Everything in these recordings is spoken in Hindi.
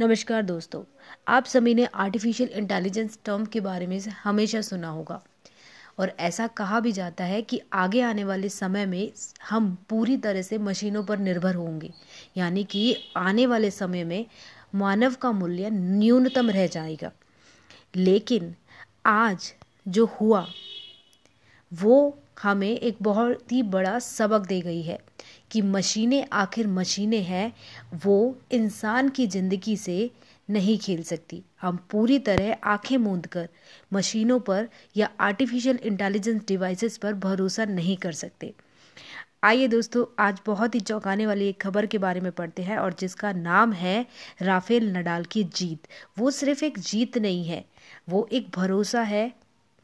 नमस्कार दोस्तों, आप सभी ने आर्टिफिशियल इंटेलिजेंस टर्म के बारे में हमेशा सुना होगा। और ऐसा कहा भी जाता है कि आगे आने वाले समय में हम पूरी तरह से मशीनों पर निर्भर होंगे। यानी कि आने वाले समय में मानव का मूल्य न्यूनतम रह जाएगा। लेकिन आज जो हुआ, वो हमें एक बहुत ही बड़ा सबक दे गई है कि मशीनें आखिर मशीनें हैं, वो इंसान की ज़िंदगी से नहीं खेल सकती। हम पूरी तरह आँखें मूंद कर मशीनों पर या आर्टिफिशियल इंटेलिजेंस डिवाइसेस पर भरोसा नहीं कर सकते। आइए दोस्तों, आज बहुत ही चौंकाने वाली एक खबर के बारे में पढ़ते हैं और जिसका नाम है राफेल नडाल की जीत। वो सिर्फ़ एक जीत नहीं है, वो एक भरोसा है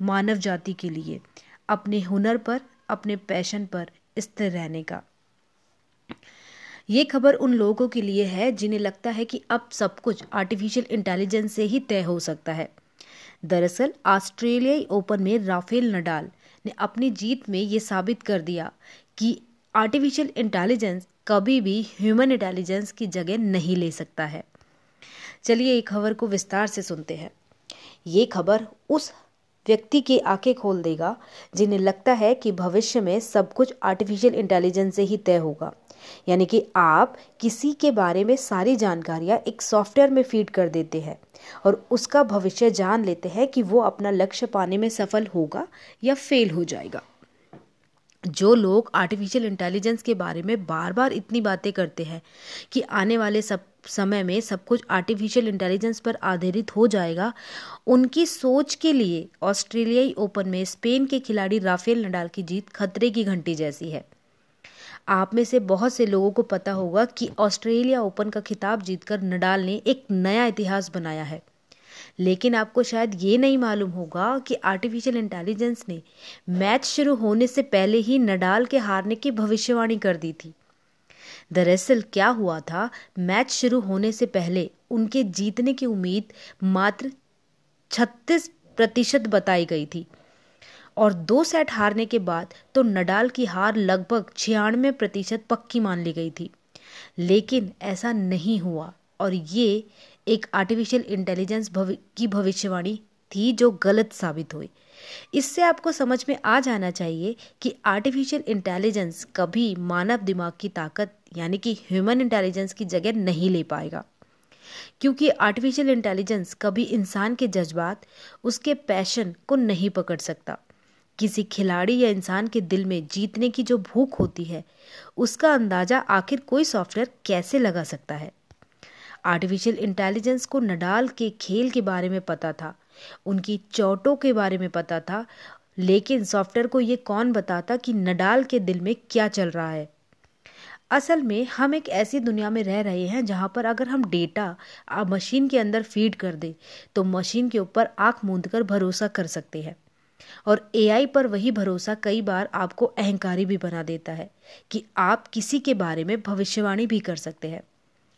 मानव जाति के लिए। अपने हुनर पर, अपने पैशन पर स्थिर रहने का। ये खबर उन लोगों के लिए है जिन्हें लगता है कि अब सब कुछ आर्टिफिशियल इंटेलिजेंस से ही तय हो सकता है। दरअसल, ऑस्ट्रेलियाई ओपन में राफेल नडाल ने अपनी जीत में ये साबित कर दिया कि आर्टिफिशियल इंटेलिजेंस कभी भी ह्यूमन इंटेलिजेंस की जगह नहीं ले सकता है। चलिए एक खबर को विस्तार से सुनते हैं। ये खबर उस व्यक्ति की आँखें खोल देगा, जिन्हें लगता है कि भविष्य में सब कुछ आर्टिफिशियल इंटेलिजेंस से ही तय होगा। यानी कि आप किसी के बारे में सारी जानकारियाँ एक सॉफ्टवेयर में फ़ीड कर देते हैं और उसका भविष्य जान लेते हैं कि वो अपना लक्ष्य पाने में सफल होगा या फेल हो जाएगा। जो लोग आर्टिफिशियल इंटेलिजेंस के बारे में बार बार इतनी बातें करते हैं कि आने वाले सब समय में सब कुछ आर्टिफिशियल इंटेलिजेंस पर आधारित हो जाएगा। उनकी सोच के लिए ऑस्ट्रेलियाई ओपन में स्पेन के खिलाड़ी राफेल नडाल की जीत खतरे की घंटी जैसी है। आप में से बहुत से लोगों को पता होगा कि ऑस्ट्रेलिया ओपन का खिताब जीतकर नडाल ने एक नया इतिहास बनाया है। लेकिन आपको शायद ये नहीं मालूम होगा कि आर्टिफिशियल इंटेलिजेंस ने मैच शुरू होने से पहले ही नडाल के हारने की भविष्यवाणी कर दी थी। दरअसल क्या हुआ था, मैच शुरू होने से पहले उनके जीतने की उम्मीद मात्र 36 प्रतिशत बताई गई थी। और दो सेट हारने के बाद तो नडाल की हार लगभग छियानवे प्रतिशत पक्की मान ली गई थी। लेकिन ऐसा नहीं हुआ, और ये एक आर्टिफिशियल इंटेलिजेंस भवि, की भविष्यवाणी थी जो गलत साबित हुई। इससे आपको समझ में आ जाना चाहिए कि आर्टिफिशियल इंटेलिजेंस कभी मानव दिमाग की ताकत यानी कि ह्यूमन इंटेलिजेंस की जगह नहीं ले पाएगा। क्योंकि आर्टिफिशियल इंटेलिजेंस कभी इंसान के जज्बात, उसके पैशन को नहीं पकड़ सकता। किसी खिलाड़ी या इंसान के दिल में जीतने की जो भूख होती है, उसका अंदाज़ा आखिर कोई सॉफ्टवेयर कैसे लगा सकता है? आर्टिफिशियल इंटेलिजेंस को नडाल के खेल के बारे में पता था, उनकी चोटों के बारे में पता था, लेकिन सॉफ्टवेयर को ये कौन बताता कि नडाल के दिल में क्या चल रहा है? असल में हम एक ऐसी दुनिया में रह रहे हैं जहाँ पर अगर हम डेटा मशीन के अंदर फ़ीड कर दें तो मशीन के ऊपर आँख मूंद कर भरोसा कर सकते हैं। और एआई पर वही भरोसा कई बार आपको अहंकारी भी बना देता है कि आप किसी के बारे में भविष्यवाणी भी कर सकते हैं।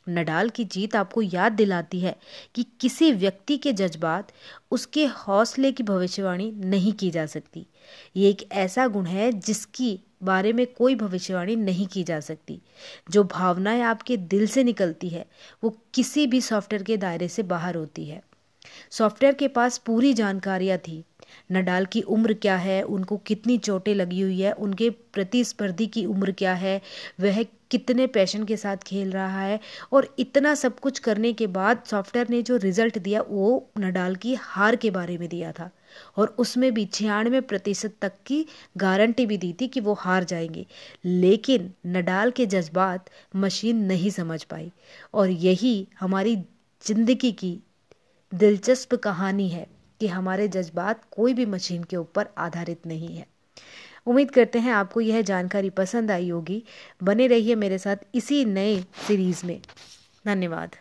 नडाल की जीत आपको याद दिलाती है कि किसी व्यक्ति के जज्बात उसके हौसले की भविष्यवाणी नहीं की जा सकती। ये एक ऐसा गुण है जिसकी बारे में कोई भविष्यवाणी नहीं की जा सकती। जो भावनाएँ आपके दिल से निकलती है, वो किसी भी सॉफ्टवेयर के दायरे से बाहर होती है। सॉफ्टवेयर के पास पूरी जानकारियाँ थी। नडाल की उम्र क्या है, उनको कितनी चोटें लगी हुई है, उनके प्रतिस्पर्धी की उम्र क्या है, वह कितने पैशन के साथ खेल रहा है और इतना सब कुछ करने के बाद सॉफ्टवेयर ने जो रिज़ल्ट दिया, वो नडाल की हार के बारे में दिया था। और उसमें भी छियानवे प्रतिशत तक की गारंटी भी दी थी कि वो हार जाएँगे। लेकिन नडाल के जज्बात मशीन नहीं समझ पाई। और यही हमारी ज़िंदगी की दिलचस्प कहानी है कि हमारे जज्बात कोई भी मशीन के ऊपर आधारित नहीं है। उम्मीद करते हैं आपको यह जानकारी पसंद आई होगी। बने रहिए मेरे साथ इसी नए सीरीज़ में। धन्यवाद।